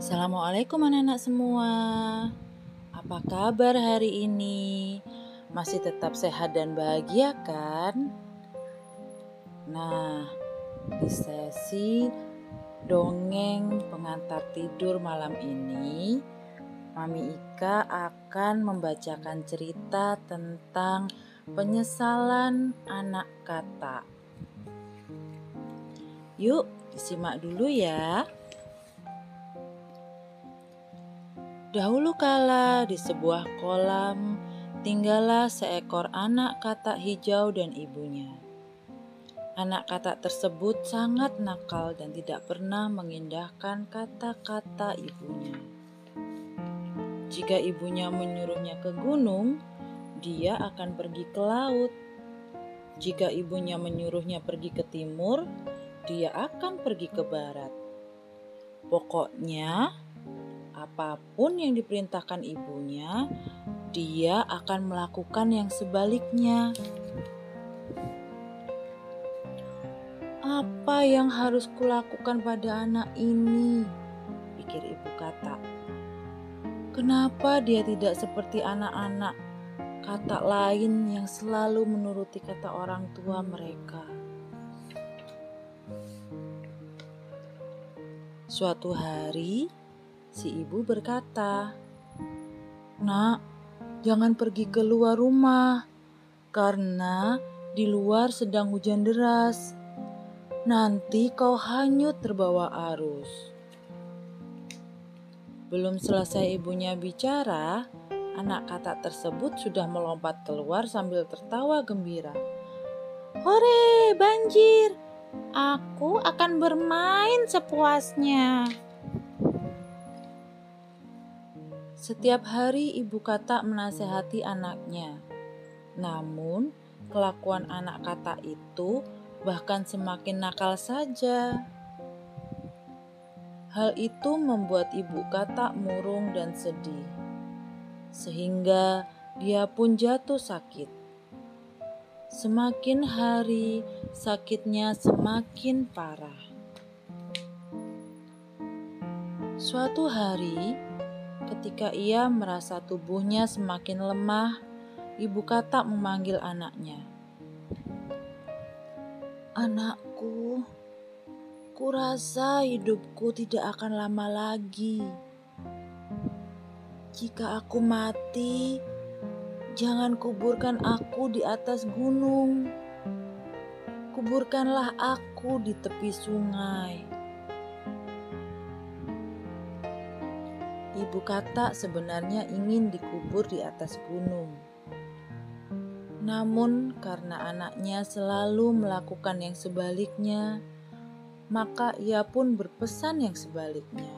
Assalamualaikum anak-anak semua. Apa kabar hari ini? Masih tetap sehat dan bahagia kan? Nah, di sesi dongeng pengantar tidur malam ini, Mami Ika akan membacakan cerita tentang penyesalan anak kata. Yuk, disimak dulu ya. Dahulu kala di sebuah kolam tinggallah seekor anak katak hijau dan ibunya. Anak katak tersebut sangat nakal dan tidak pernah mengindahkan kata-kata ibunya. Jika ibunya menyuruhnya ke gunung, dia akan pergi ke laut. Jika ibunya menyuruhnya pergi ke timur, dia akan pergi ke barat. Pokoknya, apa pun yang diperintahkan ibunya, dia akan melakukan yang sebaliknya. Apa yang harus kulakukan pada anak ini? Pikir ibu kata. Kenapa dia tidak seperti anak-anak kata lain yang selalu menuruti kata orang tua mereka? Suatu hari, Si ibu berkata, "Nak, jangan pergi keluar rumah karena di luar sedang hujan deras. Nanti kau hanyut terbawa arus." Belum selesai ibunya bicara, anak kata tersebut sudah melompat keluar sambil tertawa gembira. "Hore, banjir! Aku akan bermain sepuasnya." Setiap hari ibu kata menasehati anaknya. Namun, kelakuan anak kata itu bahkan semakin nakal saja. Hal itu membuat ibu kata murung dan sedih, sehingga dia pun jatuh sakit. Semakin hari, sakitnya semakin parah. Suatu hari, Ketika ia merasa tubuhnya semakin lemah, ibu kata memanggil anaknya. Anakku, kurasa hidupku tidak akan lama lagi. Jika aku mati, jangan kuburkan aku di atas gunung. Kuburkanlah aku di tepi sungai Ibu kata sebenarnya ingin dikubur di atas gunung. Namun, karena anaknya selalu melakukan yang sebaliknya, maka ia pun berpesan yang sebaliknya.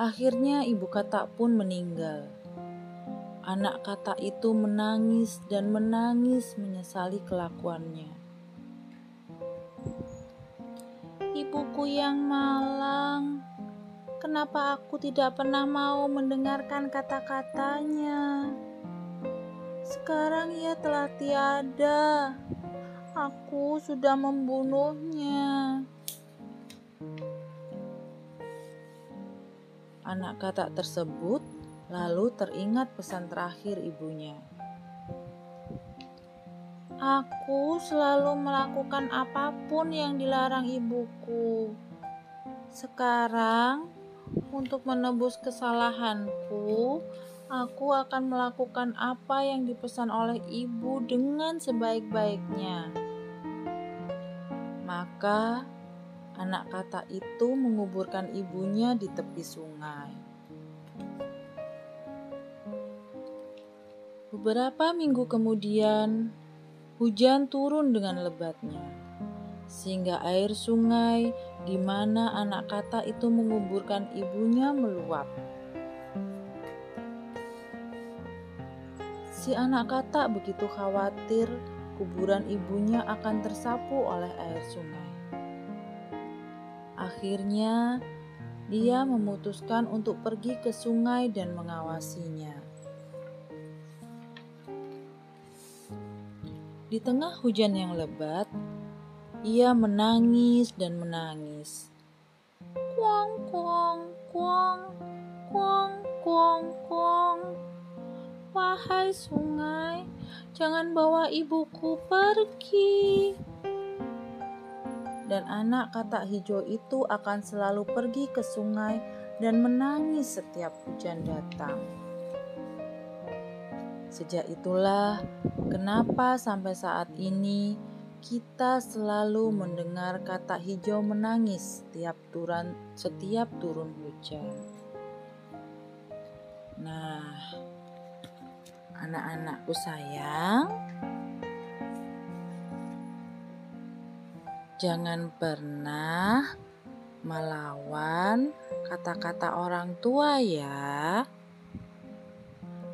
Akhirnya, ibu kata pun meninggal. Anak kata itu menangis dan menangis menyesali kelakuannya. Ibuku yang malang, kenapa aku tidak pernah mau mendengarkan kata-katanya? Sekarang ia telah tiada. Aku sudah membunuhnya. Anak kata tersebut lalu teringat pesan terakhir ibunya. Aku selalu melakukan apa pun yang dilarang ibuku. Sekarang, untuk menebus kesalahanku, aku akan melakukan apa yang dipesan oleh ibu dengan sebaik-baiknya. Maka, anak kata itu menguburkan ibunya di tepi sungai. Beberapa minggu kemudian, Hujan turun dengan lebatnya, sehingga air sungai di mana anak kata itu menguburkan ibunya meluap. Si anak kata begitu khawatir kuburan ibunya akan tersapu oleh air sungai. Akhirnya, dia memutuskan untuk pergi ke sungai dan mengawasinya. Di tengah hujan yang lebat, Ia menangis dan menangis. Kuang, kuang, kuang, kuang, kuang, kuang. Wahai sungai, jangan bawa ibuku pergi. Dan anak katak hijau itu akan selalu pergi ke sungai dan menangis setiap hujan datang. Sejak itulah, kenapa sampai saat ini kita selalu mendengar kata hijau menangis setiap turun setiap turun hujan. Nah, anak-anakku sayang, jangan pernah melawan kata-kata orang tua ya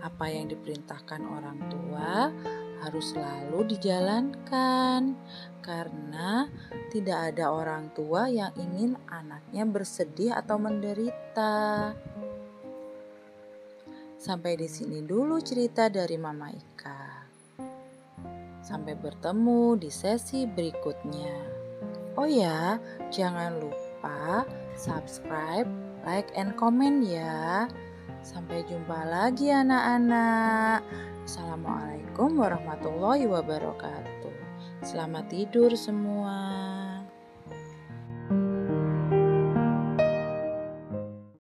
apa yang diperintahkan orang tua harus selalu dijalankan, karena tidak ada orang tua yang ingin anaknya bersedih atau menderita. Sampai di sini dulu cerita dari Mama Ika. Sampai bertemu di sesi berikutnya. Oh ya, jangan lupa subscribe, like, and comment ya. Sampai jumpa lagi anak-anak. Assalamualaikum warahmatullahi wabarakatuh. Selamat tidur semua.